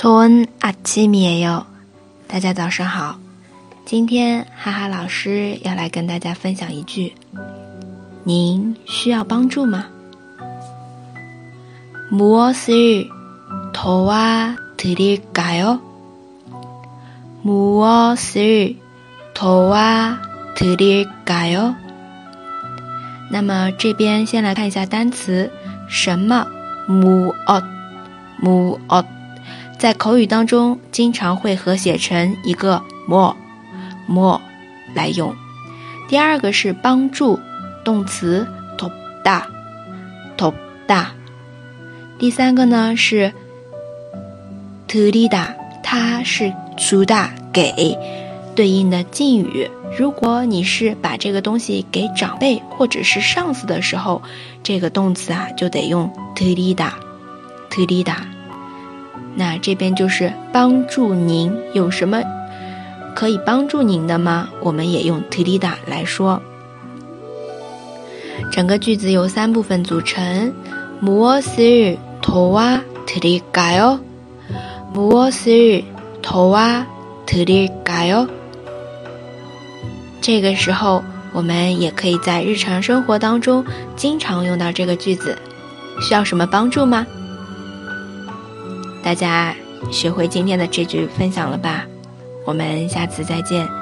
좋은아침이에 요， 大家早上好。今天哈哈老师要来跟大家分享一句：您需要帮助吗？무엇을도와드릴까 요？ 무엇을도와드릴까 요？ 那么这边先来看一下单词，什么？무 엇， 무 엇。 在口语当中，经常会合写成一个 more more 来用。第二个是帮助，动词 top da top da。第三个呢是 to d a 它是 to da 给对应的敬语。如果你是把这个东西给长辈或者是上司的时候，这个动词啊就得用 to d a to d a 那这边就是帮助您，有什么可以帮助您的吗？我们也用 t i d a 来说。整个句子由三部分组成：무엇을도와드릴까 요？ 무엇을도와드릴까 요？ 这个时候，我们也可以在日常生活当中经常用到这个句子。需要什么帮助吗？ 大家学会今天的这句分享了吧？我们下次再见。